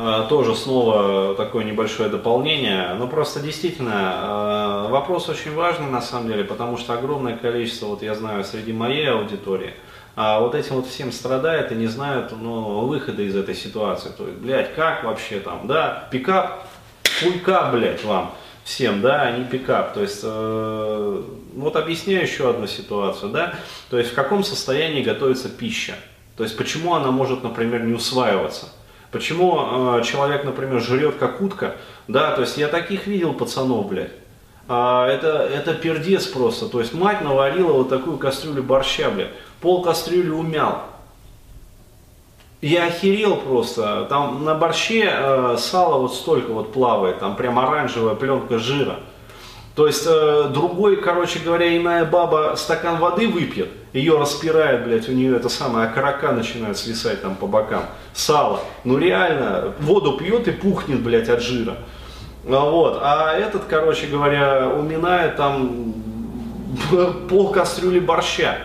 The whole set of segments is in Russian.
Э, тоже снова такое небольшое дополнение. Но просто действительно э, вопрос очень важный на самом деле, потому что огромное количество, вот я знаю, среди моей аудитории, а вот этим вот всем страдает и не знают ну, выхода из этой ситуации. То есть, блядь, как вообще там, да, пикап, хуйка, блядь, вам всем, да, а не пикап. То есть, э, вот объясняю еще одну ситуацию, да, то есть в каком состоянии готовится пища. То есть почему она может, например, не усваиваться. Почему э, человек, например, жрет как утка, да, то есть я таких видел пацанов, блядь. А, это, это пердец просто, то есть мать наварила вот такую кастрюлю борща, блядь, пол кастрюли умял. Я охерел просто, там на борще э, сало вот столько вот плавает, там прям оранжевая пленка жира. То есть э, другой, короче говоря, иная баба стакан воды выпьет, ее распирает, блядь, у нее это самое окорока начинает свисать там по бокам. Сало. Ну реально, воду пьет и пухнет, блядь, от жира. А вот. А этот, короче говоря, уминает там пол кастрюли борща.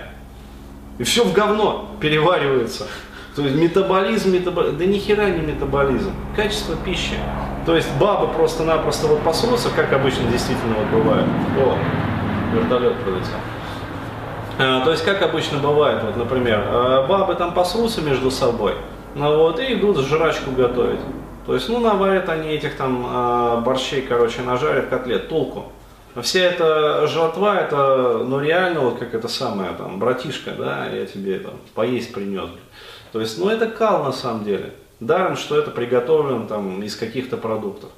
И все в говно переваривается. То есть метаболизм, метаболизм, да ни хера не метаболизм, качество пищи. То есть бабы просто-напросто вот посрутся, как обычно действительно вот бывает. О, вертолет пролетел. А, то есть как обычно бывает, вот, например, а, бабы там посрутся между собой, ну вот, и идут жрачку готовить. То есть, ну, наварят они этих там а, борщей, короче, нажарят котлет, толку. Вся эта жратва, это, ну, реально, вот как это самое, там, братишка, да, я тебе там поесть принес. То есть, ну это кал на самом деле. Даром, что это приготовлено там из каких-то продуктов.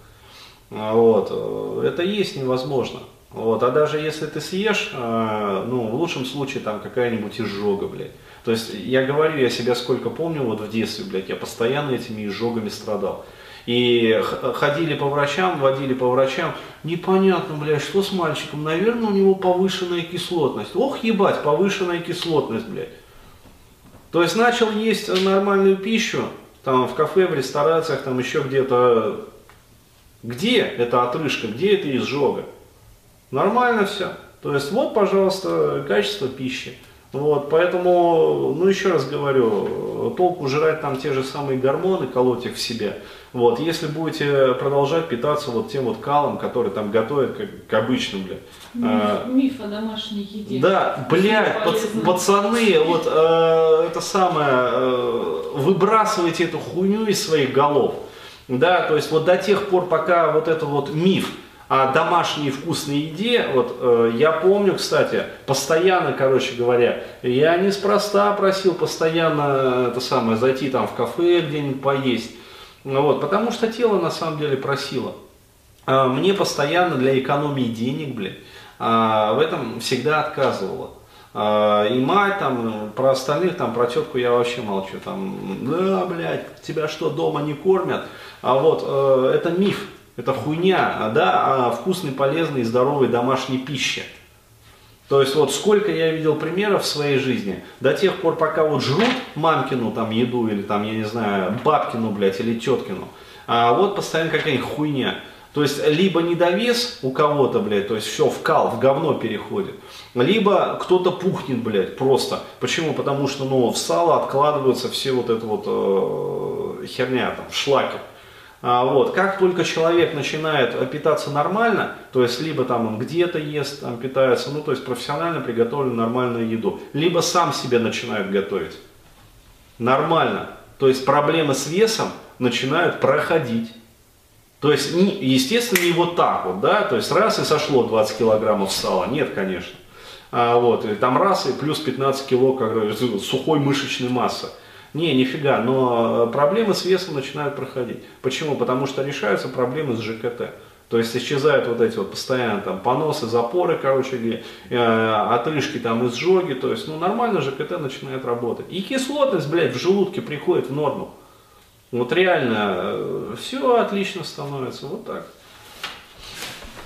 А, вот. Э, это есть невозможно. Вот. А даже если ты съешь, э, ну, в лучшем случае там какая-нибудь изжога, блядь. То есть я говорю, я себя сколько помню, вот в детстве, блядь, я постоянно этими изжогами страдал. И ходили по врачам, водили по врачам, непонятно, блядь, что с мальчиком, наверное, у него повышенная кислотность. Ох, ебать, повышенная кислотность, блядь. То есть начал есть нормальную пищу, там в кафе, в ресторациях, там еще где-то. Где эта отрыжка, где это изжога? Нормально все. То есть вот, пожалуйста, качество пищи. Вот, поэтому, ну еще раз говорю, толку жрать там те же самые гормоны, колоть их в себя. Вот, если будете продолжать питаться вот тем вот калом, который там готовят, как, как обычно, блядь. Миф, а, миф о домашней еде. Да, блядь, пац, пацаны, вот э, это самое, э, выбрасывайте эту хуйню из своих голов. Да, то есть вот до тех пор, пока вот это вот миф, о домашней вкусной еде, вот э, я помню, кстати, постоянно, короче говоря, я неспроста просил постоянно это самое зайти там в кафе где-нибудь поесть, ну вот, потому что тело на самом деле просило. А мне постоянно для экономии денег, блядь, а, в этом всегда отказывала. А, и мать там, про остальных, там, про тетку я вообще молчу, там, да, блядь, тебя что, дома не кормят? А вот, э, это миф, это хуйня, да, о вкусной, полезной здоровой домашней пище. То есть вот сколько я видел примеров в своей жизни, до тех пор, пока вот жрут мамкину там еду или там, я не знаю, бабкину, блядь, или теткину, а вот постоянно какая-нибудь хуйня. То есть либо недовес у кого-то, блядь, то есть все в кал, в говно переходит, либо кто-то пухнет, блядь, просто. Почему? Потому что, ну, в сало откладываются все вот это вот э, херня там. А, вот. Как только человек начинает питаться нормально, то есть либо там он где-то ест, там питается, ну то есть профессионально приготовленную нормальную еду, либо сам себе начинает готовить. Нормально. То есть проблемы с весом начинают проходить. То есть, естественно, не вот так вот, да, то есть раз и сошло 20 килограммов сала, нет, конечно. А, вот, и там раз и плюс 15 кило как, сухой мышечной массы. Не, нифига, но э, проблемы с весом начинают проходить. Почему? Потому что решаются проблемы с ЖКТ. То есть исчезают вот эти вот постоянно там поносы, запоры, короче, э, отрыжки там изжоги. То есть, ну, нормально ЖКТ начинает работать. И кислотность, блядь, в желудке приходит в норму. Вот реально, э, все отлично становится. Вот так.